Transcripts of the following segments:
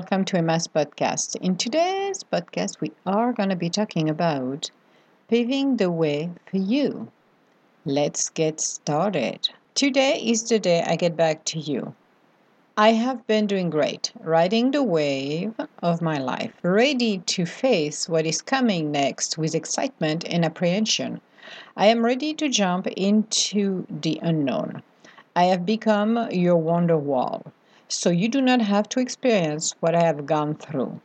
welcome to Emma's podcast. In today's podcast, we are going to be talking about paving the way for you. Let's get started. Today is the day I get back to you. I have been doing great, riding the wave of my life, ready to face what is coming next with excitement and apprehension. I am ready to jump into the unknown. I have become your wonder wall so you do not have to experience what I have gone through.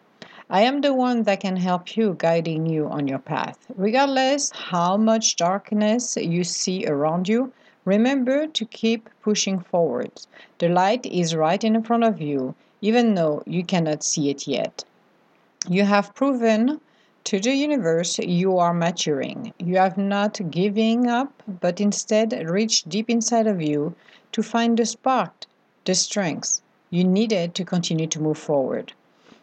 I am the one that can help you, guiding you on your path. Regardless how much darkness you see around you, remember to keep pushing forward. The light is right in front of you, even though you cannot see it yet. You have proven to the universe you are maturing. You have not giving up, but instead reached deep inside of you to find the spark, the strength, you needed to continue to move forward.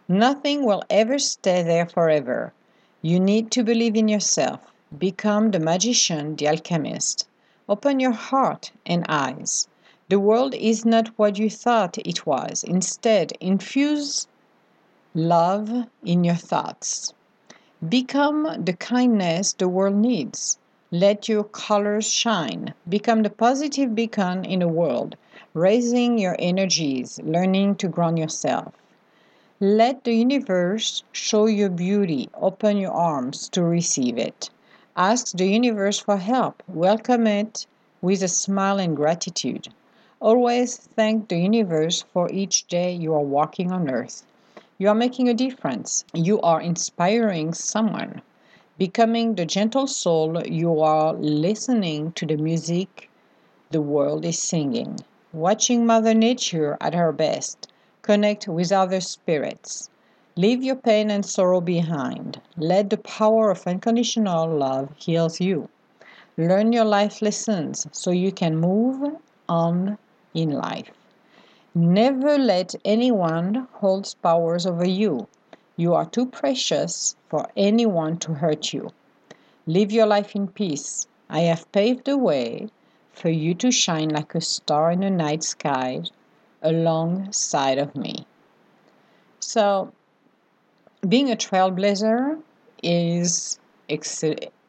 Nothing will ever stay there forever. You need to believe in yourself. Become the magician, the alchemist. Open your heart and eyes. The world is not what you thought it was. Instead, infuse love in your thoughts. Become the kindness the world needs. Let your colors shine. Become the positive beacon in the world raising your energies, learning to ground yourself. Let the universe show your beauty. Open your arms to receive it. Ask the universe for help. Welcome it with a smile and gratitude. Always thank the universe for each day you are walking on earth. You are making a difference. You are inspiring someone. Becoming the gentle soul, you are listening to the music the world is singing watching Mother Nature at her best. Connect with other spirits. Leave your pain and sorrow behind. Let the power of unconditional love heal you. Learn your life lessons so you can move on in life. Never let anyone hold powers over you. You are too precious for anyone to hurt you. Live your life in peace. I have paved the way for you to shine like a star in the night sky alongside of me. So, being a trailblazer is ex-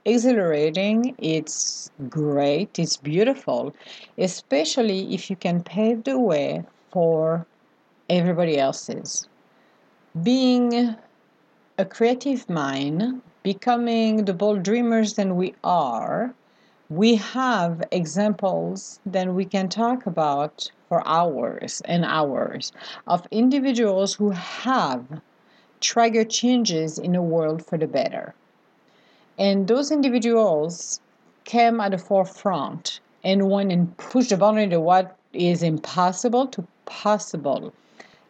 exhilarating, it's great, it's beautiful, especially if you can pave the way for everybody else's. Being a creative mind, becoming the bold dreamers that we are, we have examples that we can talk about for hours and hours of individuals who have triggered changes in the world for the better. And those individuals came at the forefront and went and pushed the boundary to what is impossible to possible,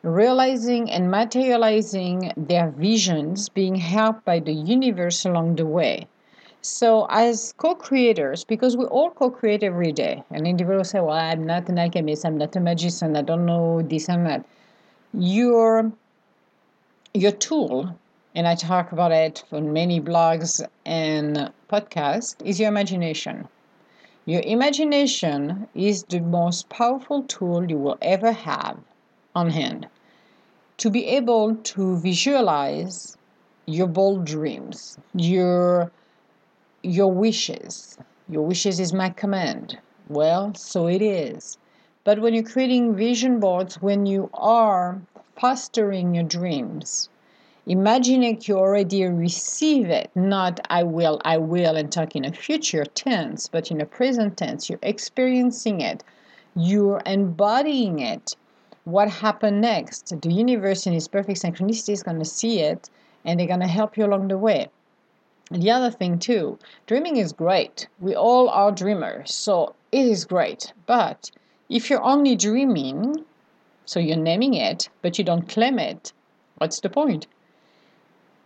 realizing and materializing their visions, being helped by the universe along the way. So, as co creators, because we all co create every day, and individuals say, Well, I'm not an alchemist, I'm not a magician, I don't know this and that. Your, your tool, and I talk about it on many blogs and podcasts, is your imagination. Your imagination is the most powerful tool you will ever have on hand to be able to visualize your bold dreams, your your wishes. Your wishes is my command. Well, so it is. But when you're creating vision boards, when you are fostering your dreams, imagine imagining you already receive it, not I will, I will, and talk in a future tense, but in a present tense, you're experiencing it, you're embodying it. What happened next? The universe in its perfect synchronicity is going to see it and they're going to help you along the way. The other thing, too, dreaming is great. We all are dreamers, so it is great. But if you're only dreaming, so you're naming it, but you don't claim it, what's the point?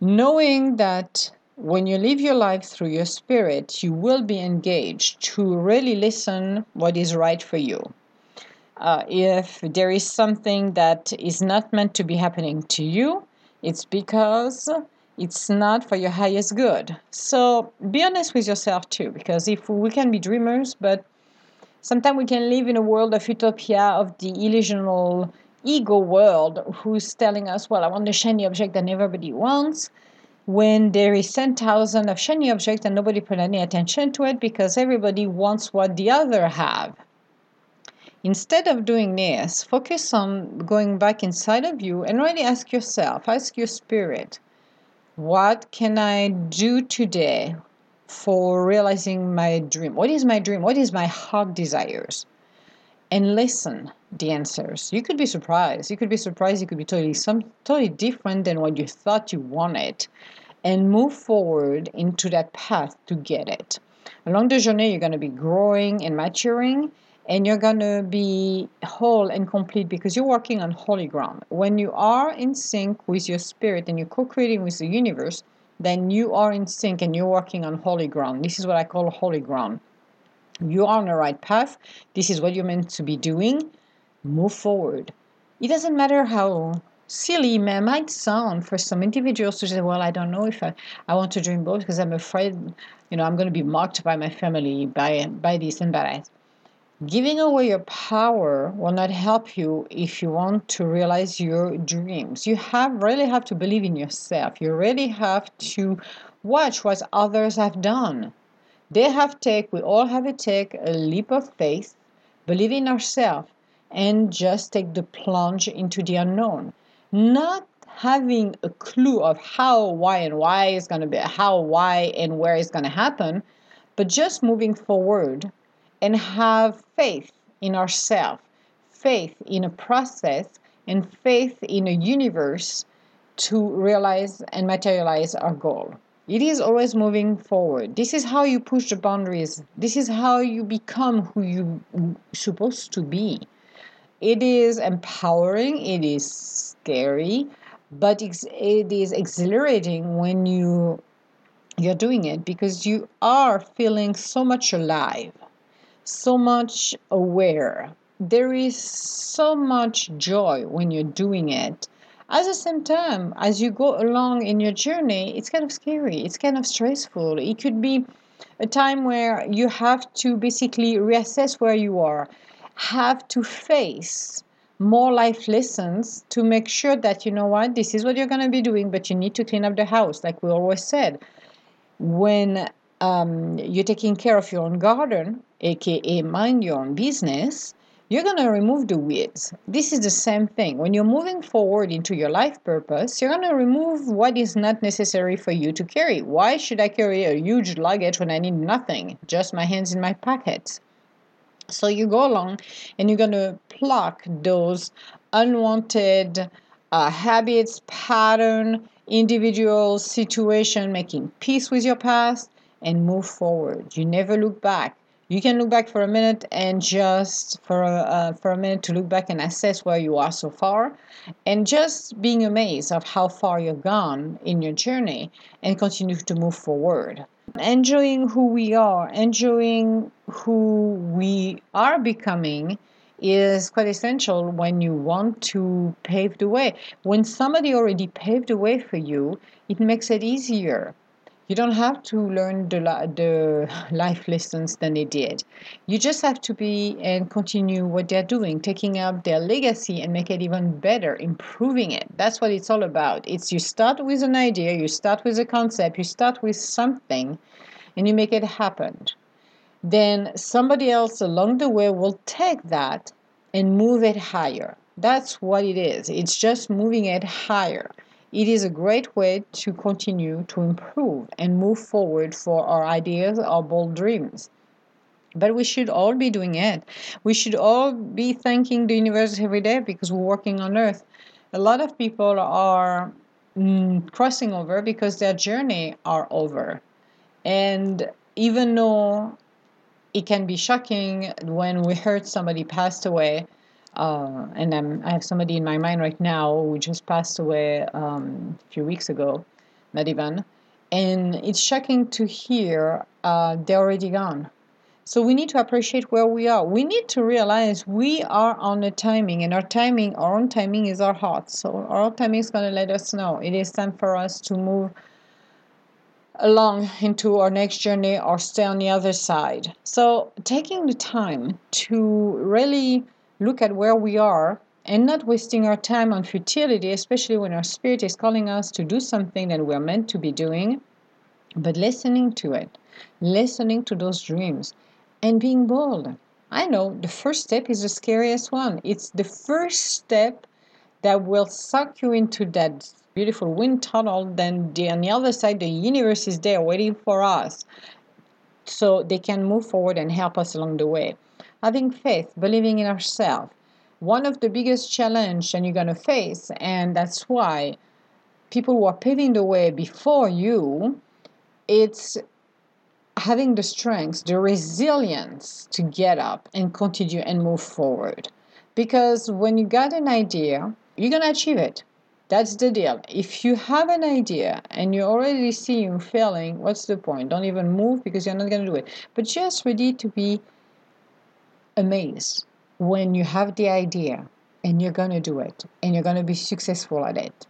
Knowing that when you live your life through your spirit, you will be engaged to really listen what is right for you. Uh, if there is something that is not meant to be happening to you, it's because it's not for your highest good. So be honest with yourself too, because if we can be dreamers, but sometimes we can live in a world of utopia, of the illusional ego world who's telling us, well, I want the shiny object that everybody wants, when there is 10,000 of shiny objects and nobody put any attention to it because everybody wants what the other have. Instead of doing this, focus on going back inside of you and really ask yourself, ask your spirit, what can I do today for realizing my dream? What is my dream? What is my heart desires? And listen the answers. You could be surprised. You could be surprised. You could be totally some totally different than what you thought you wanted, and move forward into that path to get it. Along the journey, you're going to be growing and maturing, and you're going to be whole and complete because you're working on holy ground. When you are in sync with your spirit and you're co creating with the universe, then you are in sync and you're working on holy ground. This is what I call holy ground. You are on the right path. This is what you're meant to be doing. Move forward. It doesn't matter how silly it might sound for some individuals to say, well, I don't know if I, I want to dream both because I'm afraid, you know, I'm going to be mocked by my family, by, by this and by that. Giving away your power will not help you if you want to realize your dreams. You have really have to believe in yourself. You really have to watch what others have done. They have take, we all have to take a leap of faith, believe in ourselves, and just take the plunge into the unknown. Not having a clue of how, why, and why is to be, how, why, and where going to happen, but just moving forward and have faith in ourselves, faith in a process, and faith in a universe to realize and materialize our goal. It is always moving forward. This is how you push the boundaries. This is how you become who you're supposed to be. It is empowering, it is scary, but it is exhilarating when you you're doing it because you are feeling so much alive so much aware. There is so much joy when you're doing it. At the same time, as you go along in your journey, it's kind of scary, it's kind of stressful. It could be a time where you have to basically reassess where you are, have to face more life lessons to make sure that you know what, this is what you're going to be doing, but you need to clean up the house, like we always said. When um, you're taking care of your own garden, aka mind your own business, you're going to remove the weeds. This is the same thing. When you're moving forward into your life purpose, you're going to remove what is not necessary for you to carry. Why should I carry a huge luggage when I need nothing? Just my hands in my pockets. So you go along and you're going to pluck those unwanted uh, habits, pattern, individual situation, making peace with your past and move forward. You never look back. You can look back for a minute and just for a, uh, for a minute to look back and assess where you are so far, and just being amazed of how far you've gone in your journey, and continue to move forward. Enjoying who we are, enjoying who we are becoming, is quite essential when you want to pave the way. When somebody already paved the way for you, it makes it easier you don't have to learn the, the life lessons than they did. You just have to be and continue what they're doing, taking up their legacy and make it even better, improving it. That's what it's all about. It's you start with an idea, you start with a concept, you start with something, and you make it happen. Then somebody else along the way will take that and move it higher. That's what it is. It's just moving it higher. It is a great way to continue to improve and move forward for our ideas, our bold dreams. But we should all be doing it. We should all be thanking the universe every day because we're working on Earth. A lot of people are mm, crossing over because their journey are over. And even though it can be shocking when we heard somebody passed away, uh, and I'm, I have somebody in my mind right now who just passed away um, a few weeks ago, not even. And it's shocking to hear uh, they're already gone. So we need to appreciate where we are. We need to realize we are on a timing, and our timing, our own timing is our heart. So our timing is going to let us know it is time for us to move along into our next journey or stay on the other side. So taking the time to really look at where we are and not wasting our time on futility, especially when our spirit is calling us to do something that we're meant to be doing, but listening to it, listening to those dreams, and being bold. I know the first step is the scariest one. It's the first step that will suck you into that beautiful wind tunnel. Then the, on the other side, the universe is there waiting for us so they can move forward and help us along the way. Having faith, believing in ourselves. One of the biggest challenge that you're going to face, and that's why people who are paving the way before you, it's having the strength, the resilience to get up and continue and move forward. Because when you got an idea, you're going to achieve it. That's the deal. If you have an idea and you already see you failing, what's the point? Don't even move because you're not going to do it. But just ready to be amazed when you have the idea and you're going to do it and you're going to be successful at it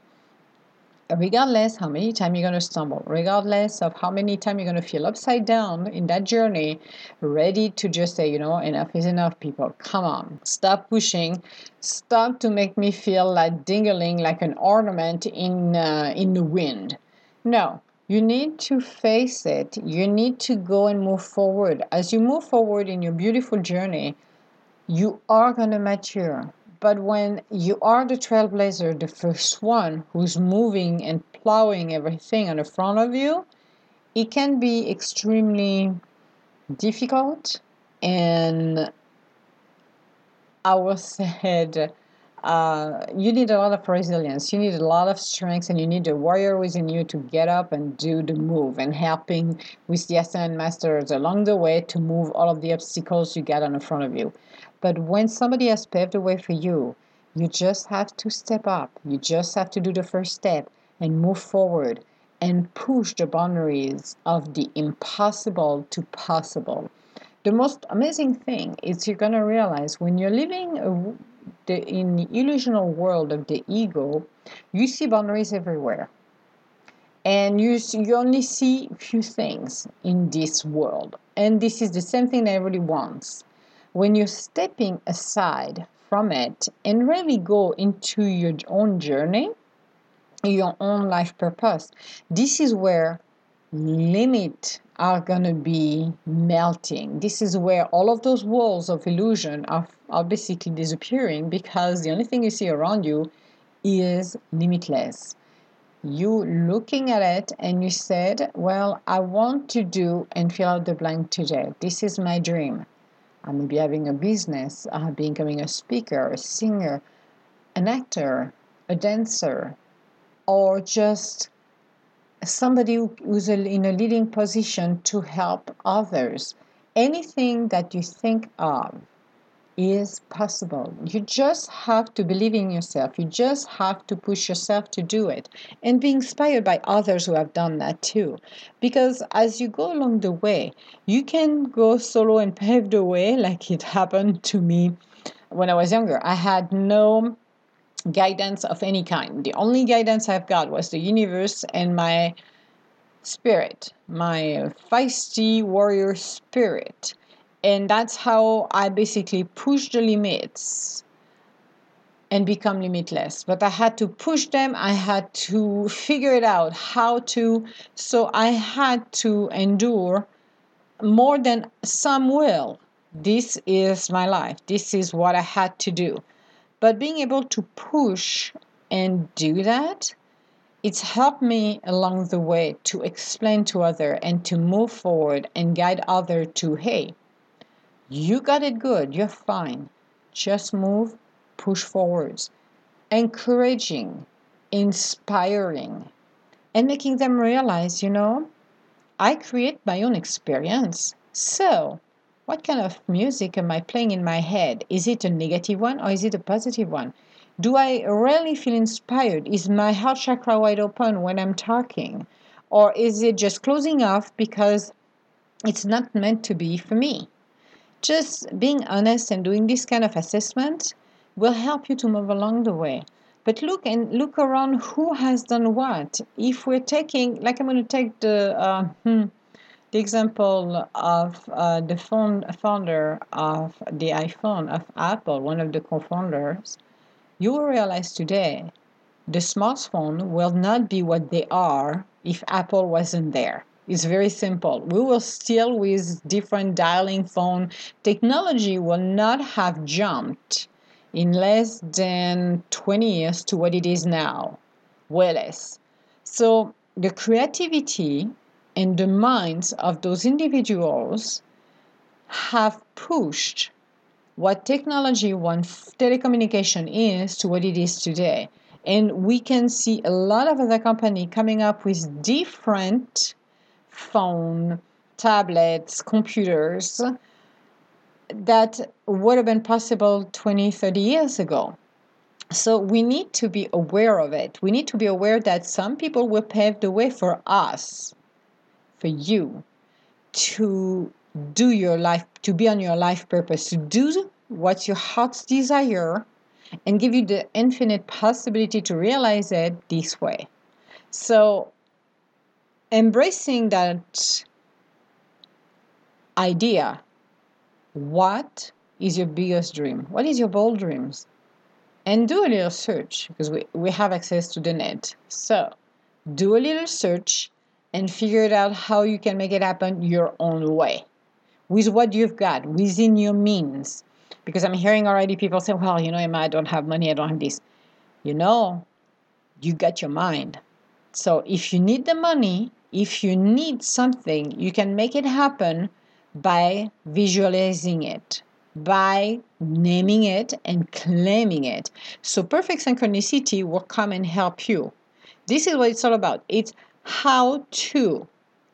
regardless how many times you're going to stumble, regardless of how many times you're going to feel upside down in that journey, ready to just say, you know, enough is enough, people. Come on, stop pushing, stop to make me feel like dingling like an ornament in uh, in the wind. No, you need to face it. You need to go and move forward. As you move forward in your beautiful journey, you are going to mature but when you are the trailblazer, the first one who's moving and plowing everything on the front of you, it can be extremely difficult and I will say uh, you need a lot of resilience. You need a lot of strength, and you need a warrior within you to get up and do the move, and helping with the ascended masters along the way to move all of the obstacles you get on the front of you. But when somebody has paved the way for you, you just have to step up. You just have to do the first step and move forward and push the boundaries of the impossible to possible. The most amazing thing is you're going to realize when you're living a, the, in the illusional world of the ego, you see boundaries everywhere. And you, you only see few things in this world. And this is the same thing that everybody wants when you're stepping aside from it and really go into your own journey, your own life purpose, this is where limits are going to be melting. This is where all of those walls of illusion are, are basically disappearing because the only thing you see around you is limitless. You looking at it and you said, Well, I want to do and fill out the blank today. This is my dream. I may be having a business, uh, becoming a speaker, a singer, an actor, a dancer, or just somebody who's in a leading position to help others. Anything that you think of is possible. You just have to believe in yourself. You just have to push yourself to do it and be inspired by others who have done that too. Because as you go along the way, you can go solo and pave the way, like it happened to me when I was younger. I had no guidance of any kind. The only guidance I've got was the universe and my spirit, my feisty warrior spirit and that's how I basically push the limits and become limitless. But I had to push them, I had to figure it out how to, so I had to endure more than some will. This is my life, this is what I had to do. But being able to push and do that, it's helped me along the way to explain to other and to move forward and guide other to hey you got it good. You're fine. Just move, push forwards. Encouraging, inspiring, and making them realize, you know, I create my own experience. So, what kind of music am I playing in my head? Is it a negative one or is it a positive one? Do I really feel inspired? Is my heart chakra wide open when I'm talking? Or is it just closing off because it's not meant to be for me? just being honest and doing this kind of assessment will help you to move along the way but look and look around who has done what if we're taking like i'm going to take the uh, hmm, the example of uh, the phone founder of the iphone of apple one of the co-founders you will realize today the smartphone will not be what they are if Apple wasn't there. It's very simple. We will still with different dialing phone. Technology will not have jumped in less than 20 years to what it is now. Well less. So the creativity and the minds of those individuals have pushed what technology, what telecommunication is to what it is today. And we can see a lot of other company coming up with different phone, tablets, computers that would have been possible 20, 30 years ago. So we need to be aware of it. We need to be aware that some people will pave the way for us, for you, to do your life, to be on your life purpose, to do what your heart's desire and give you the infinite possibility to realize it this way. So embracing that idea, what is your biggest dream? What is your bold dreams? and do a little search because we, we have access to the net. So do a little search and figure it out how you can make it happen your own way with what you've got within your means. Because I'm hearing already people say, well, you know, Emma, I don't have money, I don't have this. You know, you got your mind. So if you need the money, if you need something, you can make it happen by visualizing it by naming it and claiming it. So perfect synchronicity will come and help you. This is what it's all about. It's how to.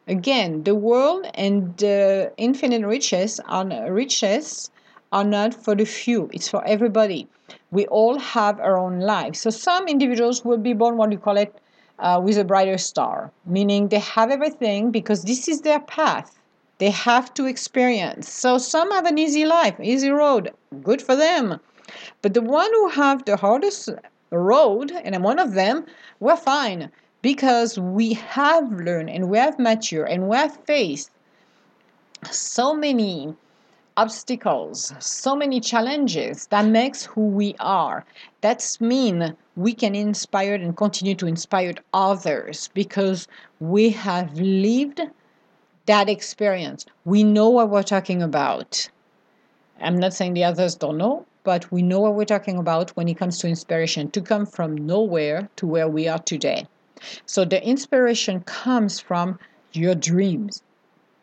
Again, the world and the infinite riches are riches are not for the few. It's for everybody. We all have our own lives. So some individuals will be born what you call it uh, with a brighter star, meaning they have everything because this is their path they have to experience. So some have an easy life, easy road, good for them. But the one who have the hardest road, and I'm one of them, we're fine because we have learned and we have matured and we have faced so many obstacles, so many challenges that makes who we are. That's mean we can inspire and continue to inspire others because we have lived that experience. We know what we're talking about. I'm not saying the others don't know, but we know what we're talking about when it comes to inspiration to come from nowhere to where we are today. So the inspiration comes from your dreams.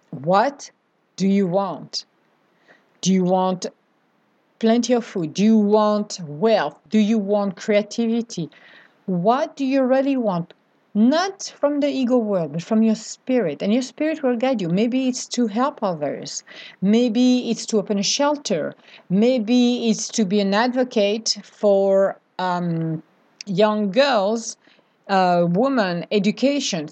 What do you want? Do you want plenty of food? Do you want wealth? Do you want creativity? What do you really want? not from the ego world, but from your spirit. And your spirit will guide you. Maybe it's to help others. Maybe it's to open a shelter. Maybe it's to be an advocate for um, young girls, uh, women, education.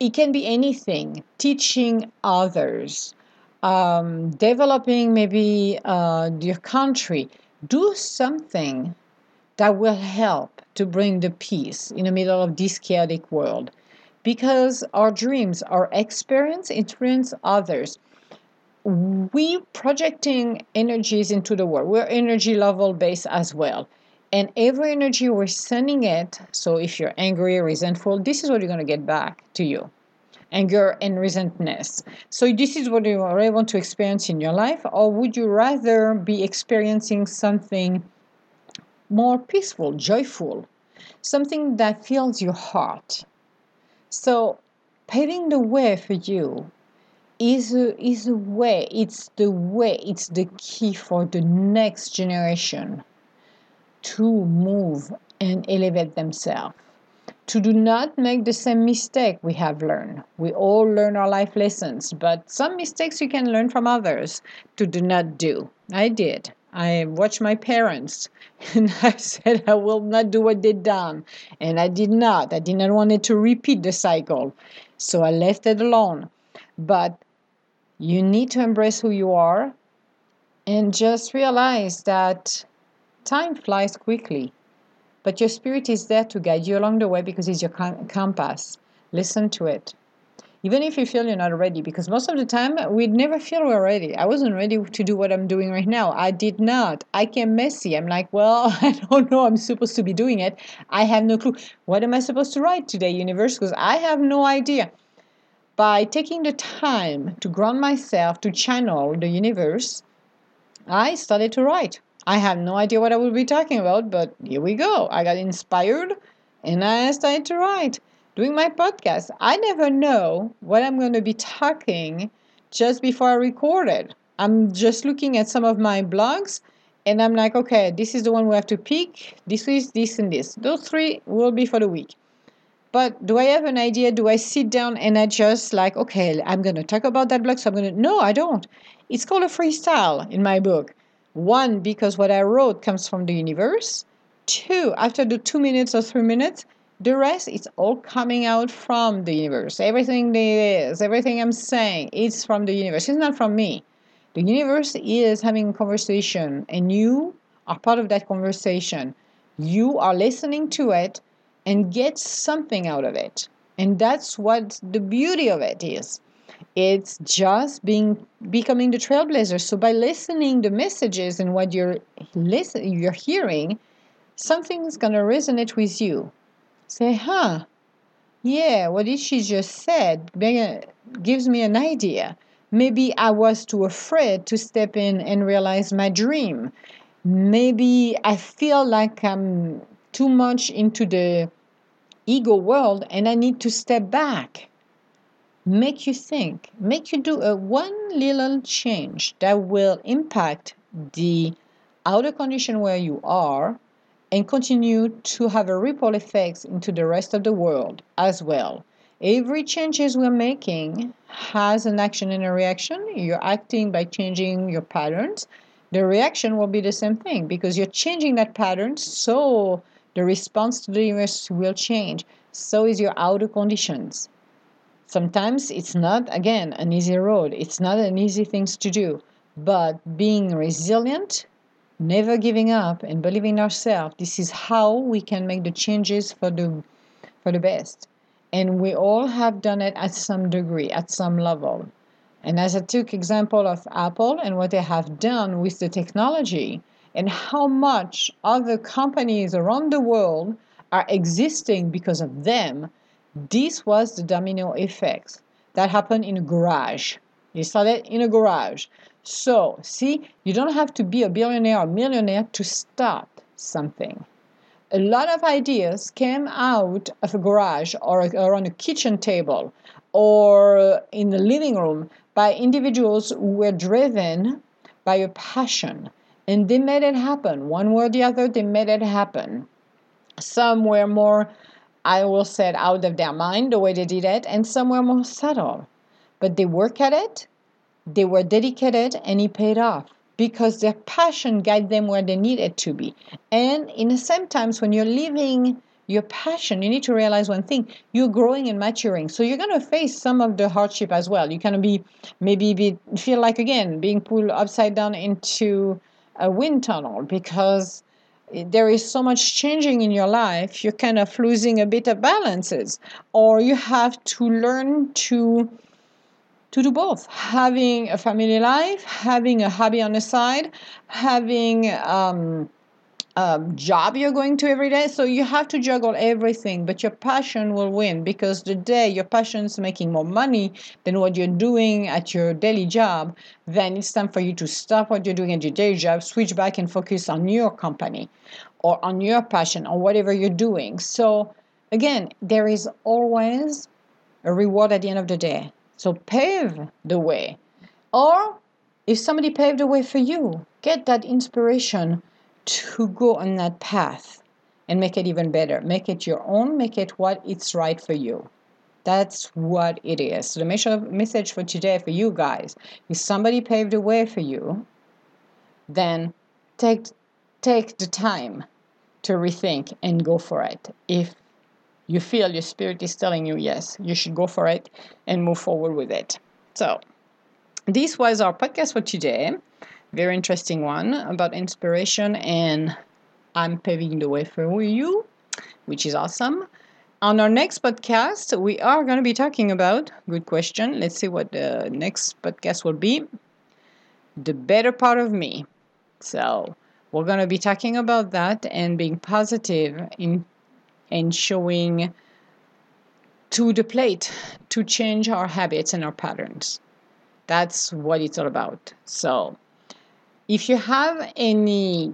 It can be anything. Teaching others, um, developing maybe uh, your country. Do something that will help to bring the peace in the middle of this chaotic world. Because our dreams, our experience influence others. We projecting energies into the world. We're energy level based as well. And every energy we're sending it, so if you're angry, resentful, this is what you're going to get back to you. Anger and resentness. So, this is what you want to experience in your life, or would you rather be experiencing something more peaceful, joyful, something that fills your heart. So, paving the way for you is a, is a way, it's the way, it's the key for the next generation to move and elevate themselves. To do not make the same mistake we have learned. We all learn our life lessons, but some mistakes you can learn from others to do not do. I did. I watched my parents and I said I will not do what they done. And I did not. I did not want it to repeat the cycle. So I left it alone. But you need to embrace who you are and just realize that time flies quickly. But your spirit is there to guide you along the way because it's your compass. Listen to it. even if you feel you're not ready, because most of the time we never feel we're ready. I wasn't ready to do what I'm doing right now. I did not. I came messy. I'm like, well, I don't know. I'm supposed to be doing it. I have no clue. What am I supposed to write today, universe? Because I have no idea. By taking the time to ground myself, to channel the universe, I started to write. I have no idea what I will be talking about, but here we go. I got inspired and I started to write doing my podcast, I never know what I'm going to be talking just before I record it. I'm just looking at some of my blogs and I'm like, okay, this is the one we have to pick. This is this and this. Those three will be for the week. But do I have an idea? Do I sit down and I just like, okay, I'm going to talk about that blog. So I'm going to, no, I don't. It's called a freestyle in my book. One, because what I wrote comes from the universe. Two, after the two minutes or three minutes, the rest is all coming out from the universe. Everything there is, everything I'm saying, it's from the universe. It's not from me. The universe is having a conversation, and you are part of that conversation. You are listening to it and get something out of it. And that's what the beauty of it is. It's just being becoming the trailblazer. So by listening the messages and what you're listen you're hearing, something's gonna resonate with you say, huh, yeah, what did she just said gives me an idea. Maybe I was too afraid to step in and realize my dream. Maybe I feel like I'm too much into the ego world and I need to step back. Make you think, make you do a one little change that will impact the outer condition where you are and continue to have a ripple effects into the rest of the world as well. Every changes we're making has an action and a reaction. You're acting by changing your patterns. The reaction will be the same thing because you're changing that pattern, so the response to the universe will change. So is your outer conditions. Sometimes it's not, again, an easy road. It's not an easy thing to do. But being resilient never giving up and believing in ourselves this is how we can make the changes for the for the best and we all have done it at some degree at some level and as i took example of apple and what they have done with the technology and how much other companies around the world are existing because of them this was the domino effect that happened in a garage you started in a garage so, see, you don't have to be a billionaire or millionaire to start something. A lot of ideas came out of a garage or, or on a kitchen table or in the living room by individuals who were driven by a passion and they made it happen. One way or the other, they made it happen. Some were more, I will say, out of their mind the way they did it, and some were more subtle. But they work at it they were dedicated and it paid off because their passion guided them where they needed to be. And in the same times, when you're living your passion, you need to realize one thing: you're growing and maturing. So you're gonna face some of the hardship as well. You're gonna be maybe be, feel like again being pulled upside down into a wind tunnel because there is so much changing in your life. You're kind of losing a bit of balances, or you have to learn to to do both having a family life having a hobby on the side having um, a job you're going to every day. So you have to juggle everything but your passion will win because the day your passion is making more money than what you're doing at your daily job then it's time for you to stop what you're doing at your day job switch back and focus on your company or on your passion or whatever you're doing. So again there is always a reward at the end of the day. So pave the way. Or if somebody paved the way for you, get that inspiration to go on that path and make it even better. Make it your own, make it what it's right for you. That's what it is. So the message for today for you guys if somebody paved the way for you, then take take the time to rethink and go for it. If you feel your spirit is telling you yes, you should go for it and move forward with it. So, this was our podcast for today. Very interesting one about inspiration, and I'm paving the way for you, which is awesome. on our next podcast, we are going to be talking about good question. Let's see what the next podcast will be. The better part of me. So, we're going to be talking about that and being positive in and showing to the plate to change our habits and our patterns. That's what it's all about. So, if you have any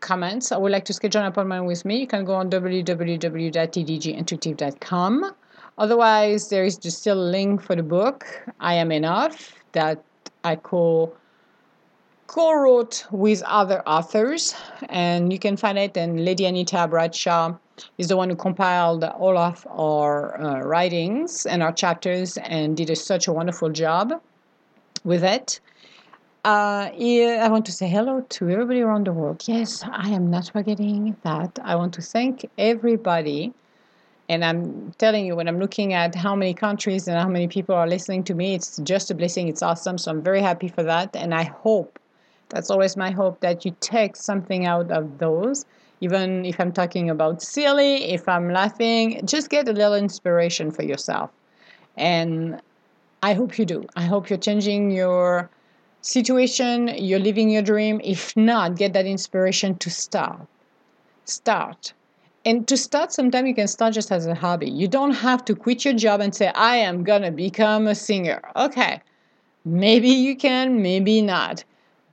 comments or would like to schedule an appointment with me, you can go on www.tdgintuitive.com. Otherwise, there is just still a link for the book, I Am Enough, that I co co-wrote with other authors, and you can find it. And Lady Anita Bradshaw is the one who compiled all of our uh, writings and our chapters, and did a, such a wonderful job with it. Uh, yeah, I want to say hello to everybody around the world. Yes, I am not forgetting that. I want to thank everybody. And I'm telling you, when I'm looking at how many countries and how many people are listening to me, it's just a blessing. It's awesome. So I'm very happy for that. And I hope, that's always my hope, that you take something out of those. Even if I'm talking about silly, if I'm laughing, just get a little inspiration for yourself. And I hope you do. I hope you're changing your situation, you're living your dream. If not, get that inspiration to start. Start. And to start, sometimes you can start just as a hobby. You don't have to quit your job and say, I am going to become a singer. Okay, maybe you can, maybe not.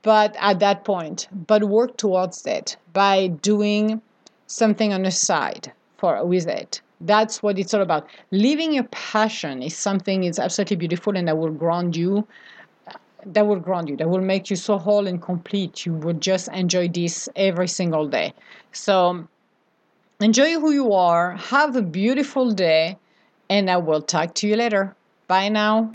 But at that point, but work towards it by doing something on the side for with it. That's what it's all about. Living your passion is something is absolutely beautiful and that will ground you that will ground you that will make you so whole and complete you would just enjoy this every single day. So enjoy who you are have a beautiful day and i will talk to you later. Bye now